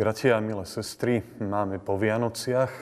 Bratia a milé sestry, máme po Vianociach,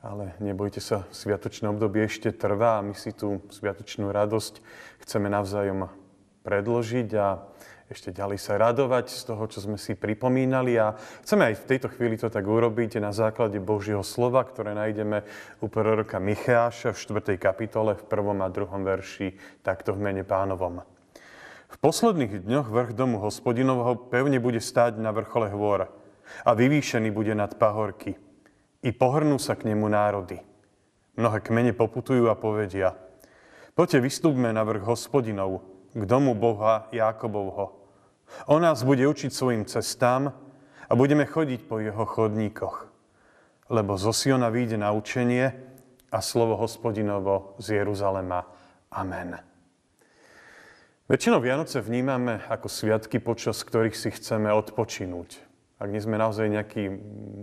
ale nebojte sa, sviatočné obdobie ešte trvá a my si tú sviatočnú radosť chceme navzájom predložiť a ešte ďalej sa radovať z toho, čo sme si pripomínali a chceme aj v tejto chvíli to tak urobiť na základe Božieho slova, ktoré nájdeme u proroka Micháša v 4. kapitole v 1. a 2. verši takto v mene pánovom. V posledných dňoch vrch domu hospodinovho pevne bude stáť na vrchole hôr a vyvýšený bude nad pahorky. I pohrnú sa k nemu národy. Mnohé kmene poputujú a povedia, poďte vystúpme na vrch hospodinov, k domu Boha Jákobovho. On nás bude učiť svojim cestám a budeme chodiť po jeho chodníkoch. Lebo zo Siona vyjde na učenie a slovo hospodinovo z Jeruzalema. Amen. Väčšinou Vianoce vnímame ako sviatky, počas ktorých si chceme odpočinúť ak nie sme naozaj nejakí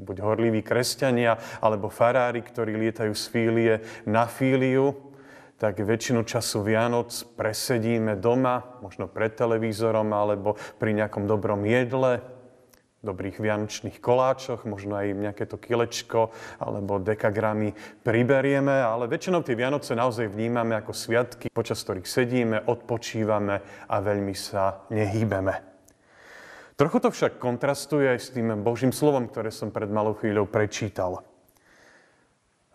buď horliví kresťania, alebo farári, ktorí lietajú z fílie na fíliu, tak väčšinu času Vianoc presedíme doma, možno pred televízorom, alebo pri nejakom dobrom jedle, dobrých vianočných koláčoch, možno aj nejaké to kilečko alebo dekagramy priberieme, ale väčšinou tie Vianoce naozaj vnímame ako sviatky, počas ktorých sedíme, odpočívame a veľmi sa nehýbeme. Trochu to však kontrastuje aj s tým Božím slovom, ktoré som pred malou chvíľou prečítal.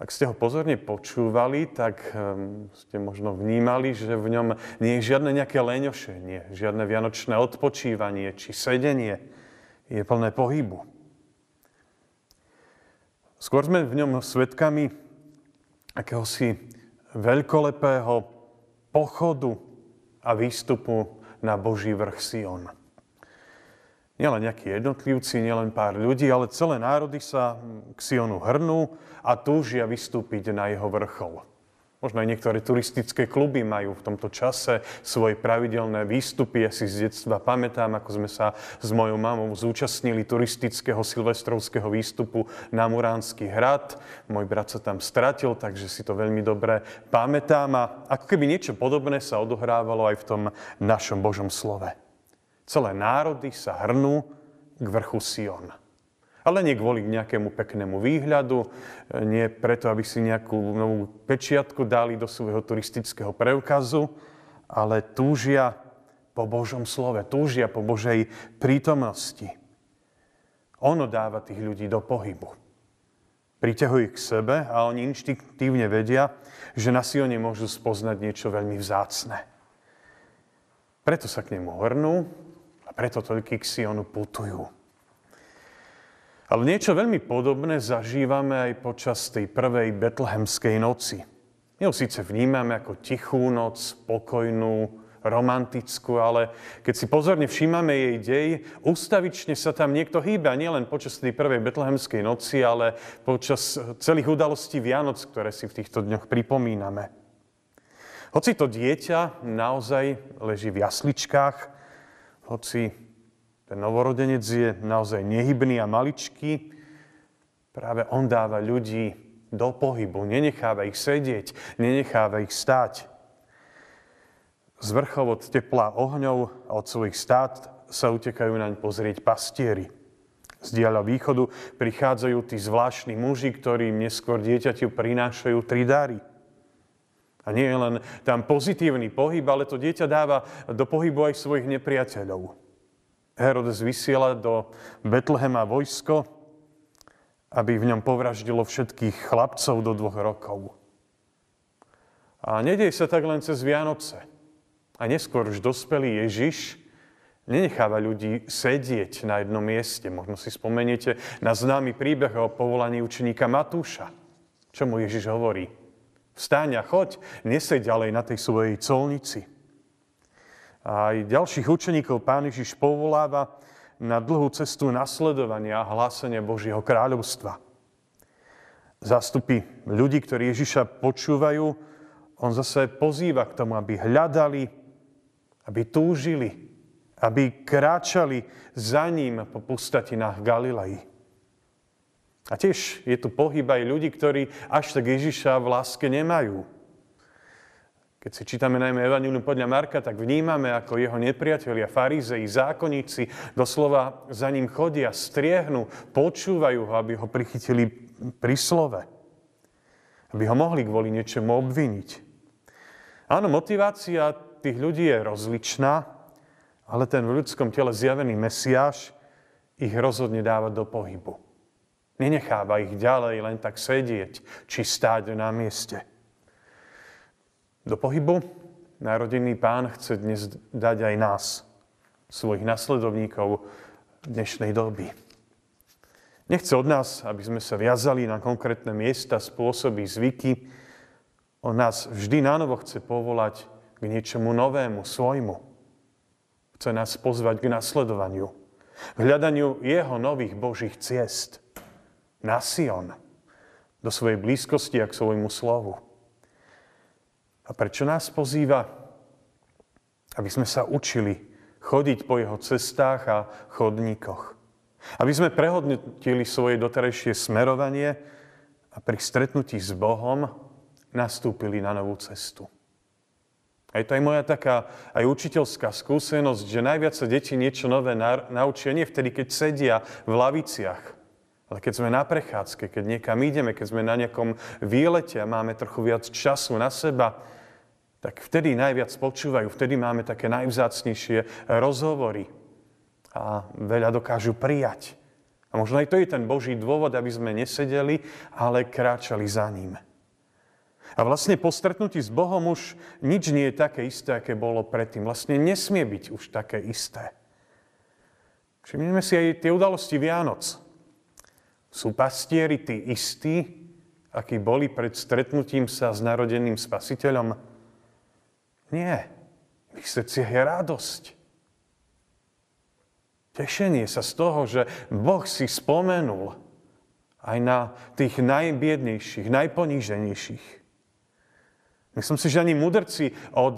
Ak ste ho pozorne počúvali, tak um, ste možno vnímali, že v ňom nie je žiadne nejaké leňošenie, žiadne vianočné odpočívanie či sedenie. Je plné pohybu. Skôr sme v ňom svetkami akéhosi veľkolepého pochodu a výstupu na Boží vrch Sion. Nielen nejakí jednotlivci, nielen pár ľudí, ale celé národy sa k Sionu hrnú a túžia vystúpiť na jeho vrchol. Možno aj niektoré turistické kluby majú v tomto čase svoje pravidelné výstupy. Ja si z detstva pamätám, ako sme sa s mojou mamou zúčastnili turistického silvestrovského výstupu na Muránsky hrad. Môj brat sa tam stratil, takže si to veľmi dobre pamätám. A ako keby niečo podobné sa odohrávalo aj v tom našom Božom slove. Celé národy sa hrnú k vrchu Sion. Ale nie kvôli nejakému peknému výhľadu, nie preto, aby si nejakú novú pečiatku dali do svojho turistického preukazu, ale túžia po Božom slove, túžia po Božej prítomnosti. Ono dáva tých ľudí do pohybu. Priťahuje k sebe a oni inštinktívne vedia, že na Sione môžu spoznať niečo veľmi vzácne. Preto sa k nemu hrnú, a preto toľky k Sionu putujú. Ale niečo veľmi podobné zažívame aj počas tej prvej betlehemskej noci. My ho síce vnímame ako tichú noc, spokojnú, romantickú, ale keď si pozorne všímame jej dej, ustavične sa tam niekto hýba, nielen počas tej prvej betlehemskej noci, ale počas celých udalostí Vianoc, ktoré si v týchto dňoch pripomíname. Hoci to dieťa naozaj leží v jasličkách, hoci ten novorodenec je naozaj nehybný a maličký, práve on dáva ľudí do pohybu, nenecháva ich sedieť, nenecháva ich stáť. Z vrchov od tepla ohňov a od svojich stát sa utekajú naň pozrieť pastieri. Z diaľa východu prichádzajú tí zvláštni muži, ktorým neskôr dieťaťu prinášajú tri dary – a nie je len tam pozitívny pohyb, ale to dieťa dáva do pohybu aj svojich nepriateľov. Herodes vysiela do Betlehema vojsko, aby v ňom povraždilo všetkých chlapcov do dvoch rokov. A nedej sa tak len cez Vianoce. A neskôr už dospelý Ježiš nenecháva ľudí sedieť na jednom mieste. Možno si spomeniete na známy príbeh o povolaní učeníka Matúša. Čo mu Ježiš hovorí? Vstáň a choď, neseď ďalej na tej svojej colnici. A aj ďalších učeníkov pán Ježiš povoláva na dlhú cestu nasledovania a hlásenia Božieho kráľovstva. Zástupy ľudí, ktorí Ježiša počúvajú, on zase pozýva k tomu, aby hľadali, aby túžili, aby kráčali za ním po pustatinách Galilei. A tiež je tu pohyb aj ľudí, ktorí až tak Ježiša v láske nemajú. Keď si čítame najmä Evangelium podľa Marka, tak vnímame, ako jeho nepriatelia, farizei, zákonníci doslova za ním chodia, striehnu, počúvajú ho, aby ho prichytili pri slove. Aby ho mohli kvôli niečomu obviniť. Áno, motivácia tých ľudí je rozličná, ale ten v ľudskom tele zjavený Mesiáš ich rozhodne dáva do pohybu. Nenecháva ich ďalej len tak sedieť či stáť na mieste. Do pohybu narodený pán chce dnes dať aj nás, svojich nasledovníkov dnešnej doby. Nechce od nás, aby sme sa viazali na konkrétne miesta, spôsoby, zvyky. On nás vždy nánovo chce povolať k niečomu novému, svojmu. Chce nás pozvať k nasledovaniu, k hľadaniu jeho nových božích ciest na Sion, do svojej blízkosti a k svojmu slovu. A prečo nás pozýva? Aby sme sa učili chodiť po jeho cestách a chodníkoch. Aby sme prehodnotili svoje doterajšie smerovanie a pri stretnutí s Bohom nastúpili na novú cestu. Aj to je moja taká aj učiteľská skúsenosť, že najviac sa deti niečo nové naučia nie vtedy, keď sedia v laviciach, ale keď sme na prechádzke, keď niekam ideme, keď sme na nejakom výlete a máme trochu viac času na seba, tak vtedy najviac počúvajú, vtedy máme také najvzácnejšie rozhovory a veľa dokážu prijať. A možno aj to je ten Boží dôvod, aby sme nesedeli, ale kráčali za ním. A vlastne po stretnutí s Bohom už nič nie je také isté, aké bolo predtým. Vlastne nesmie byť už také isté. Všimneme si aj tie udalosti Vianoc. Sú pastieri tí istí, akí boli pred stretnutím sa s narodeným spasiteľom? Nie. V ich srdciach je radosť. Tešenie sa z toho, že Boh si spomenul aj na tých najbiednejších, najponíženejších. Myslím si, že ani mudrci od,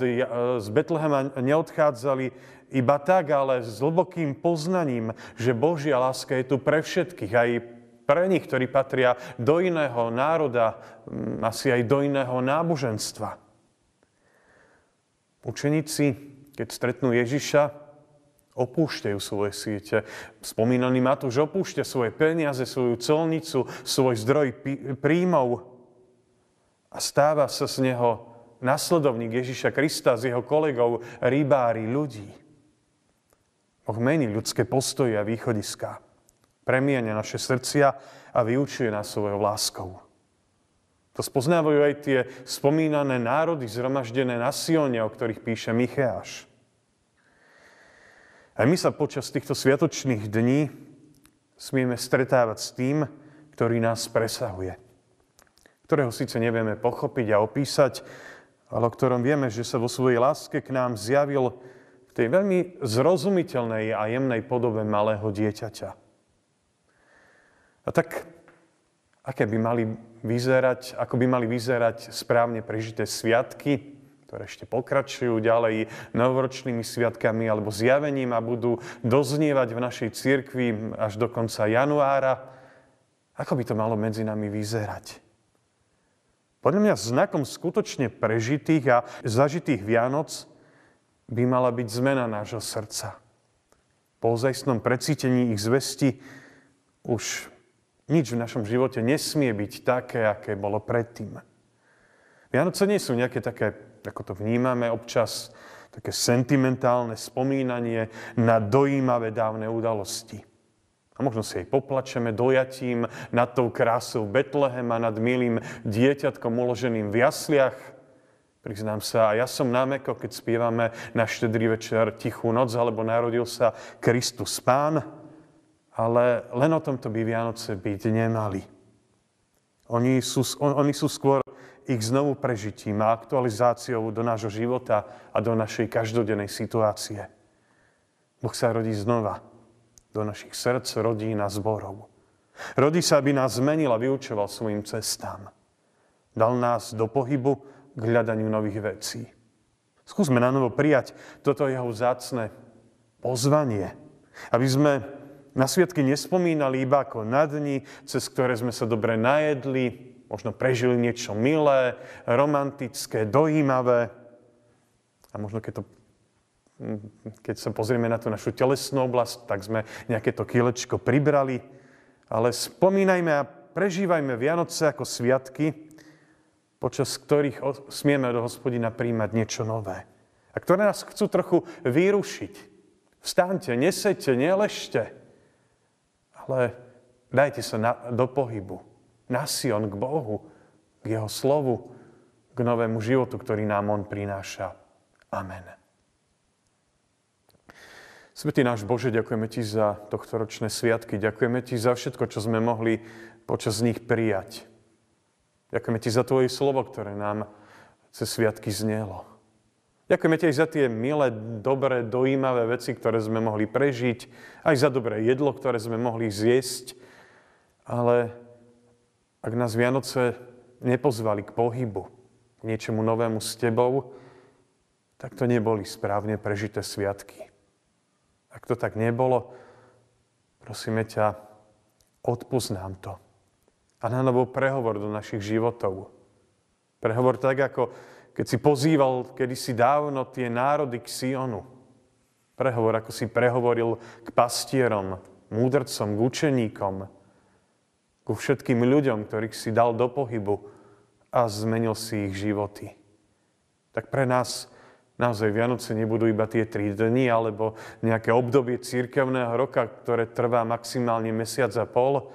z Betlehema neodchádzali iba tak, ale s hlbokým poznaním, že Božia láska je tu pre všetkých, aj pre nich, ktorí patria do iného národa, mm, asi aj do iného náboženstva. Učeníci, keď stretnú Ježiša, opúšťajú svoje siete. Spomínaný Matúš opúšťa svoje peniaze, svoju colnicu, svoj zdroj príjmov a stáva sa z neho nasledovník Ježiša Krista, z jeho kolegov, rybári ľudí. Boh mení ľudské postoje a východiská premienia naše srdcia a vyučuje nás svojou láskou. To spoznávajú aj tie spomínané národy zhromaždené na Sione, o ktorých píše Micheáš. Aj my sa počas týchto sviatočných dní smieme stretávať s tým, ktorý nás presahuje. Ktorého síce nevieme pochopiť a opísať, ale o ktorom vieme, že sa vo svojej láske k nám zjavil v tej veľmi zrozumiteľnej a jemnej podobe malého dieťaťa. A tak, aké by mali vyzerať, ako by mali vyzerať správne prežité sviatky, ktoré ešte pokračujú ďalej novoročnými sviatkami alebo zjavením a budú doznievať v našej cirkvi až do konca januára. Ako by to malo medzi nami vyzerať? Podľa mňa znakom skutočne prežitých a zažitých Vianoc by mala byť zmena nášho srdca. Po ozajstnom precítení ich zvesti už nič v našom živote nesmie byť také, aké bolo predtým. Vianoce nie sú nejaké také, ako to vnímame občas, také sentimentálne spomínanie na dojímavé dávne udalosti. A možno si aj poplačeme dojatím nad tou krásou Betlehema, nad milým dieťatkom uloženým v jasliach. Priznám sa, a ja som námeko, keď spievame na štedrý večer Tichú noc, alebo narodil sa Kristus Pán ale len o tomto by Vianoce byť nemali. Oni sú, oni sú skôr ich znovu prežitím a aktualizáciou do nášho života a do našej každodennej situácie. Boh sa rodí znova do našich srdc, rodín a zborov. Rodí sa, aby nás zmenil a vyučoval svojim cestám. Dal nás do pohybu k hľadaniu nových vecí. Skúsme na novo prijať toto jeho zácne pozvanie, aby sme na sviatky nespomínali iba ako na dni, cez ktoré sme sa dobre najedli, možno prežili niečo milé, romantické, dojímavé, A možno keď, to, keď sa pozrieme na tú našu telesnú oblasť, tak sme nejaké to kilečko pribrali. Ale spomínajme a prežívajme Vianoce ako sviatky, počas ktorých smieme do hospodina príjmať niečo nové. A ktoré nás chcú trochu vyrušiť. Vstaňte, nesejte, neležte, ale dajte sa na, do pohybu. Na Sion, k Bohu, k Jeho slovu, k novému životu, ktorý nám On prináša. Amen. Svetý náš Bože, ďakujeme Ti za tohto ročné sviatky. Ďakujeme Ti za všetko, čo sme mohli počas nich prijať. Ďakujeme Ti za Tvoje slovo, ktoré nám cez sviatky znelo. Ďakujeme Ti aj za tie milé, dobré, dojímavé veci, ktoré sme mohli prežiť, aj za dobré jedlo, ktoré sme mohli zjesť. Ale ak nás Vianoce nepozvali k pohybu, k niečomu novému s Tebou, tak to neboli správne prežité sviatky. Ak to tak nebolo, prosíme ťa, odpust nám to. A na novo prehovor do našich životov. Prehovor tak, ako keď si pozýval kedysi dávno tie národy k Sionu. Prehovor, ako si prehovoril k pastierom, múdrcom, k učeníkom, ku všetkým ľuďom, ktorých si dal do pohybu a zmenil si ich životy. Tak pre nás Naozaj Vianoce nebudú iba tie tri dni alebo nejaké obdobie církevného roka, ktoré trvá maximálne mesiac a pol,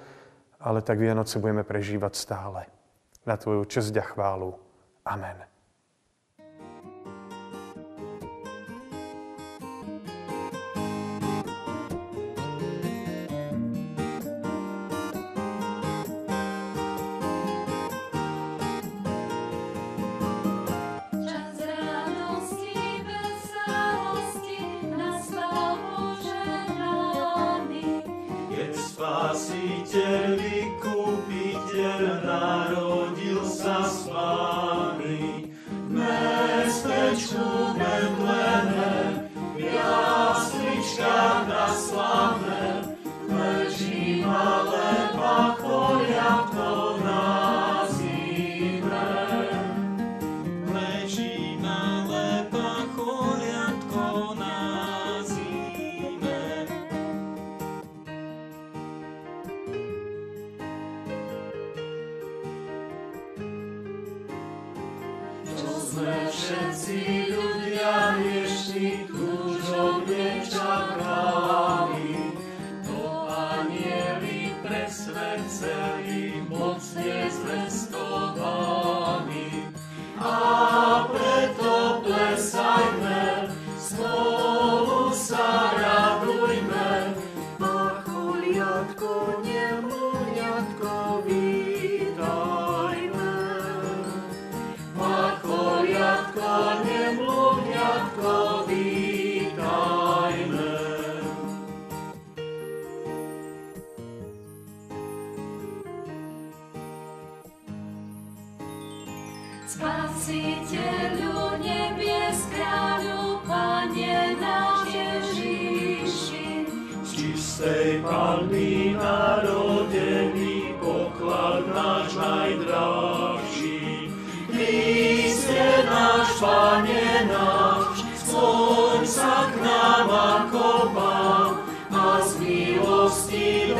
ale tak Vianoce budeme prežívať stále. Na Tvoju česť a chválu. Amen. Cervi veselý, mocne zvestoval. Spasiteľu nebies, kráľu, Pane náš Ježiši. Z čistej palmy narodený poklad náš najdražší. Kriste náš, Pane náš, spoň sa k nám ako Pán a z milosti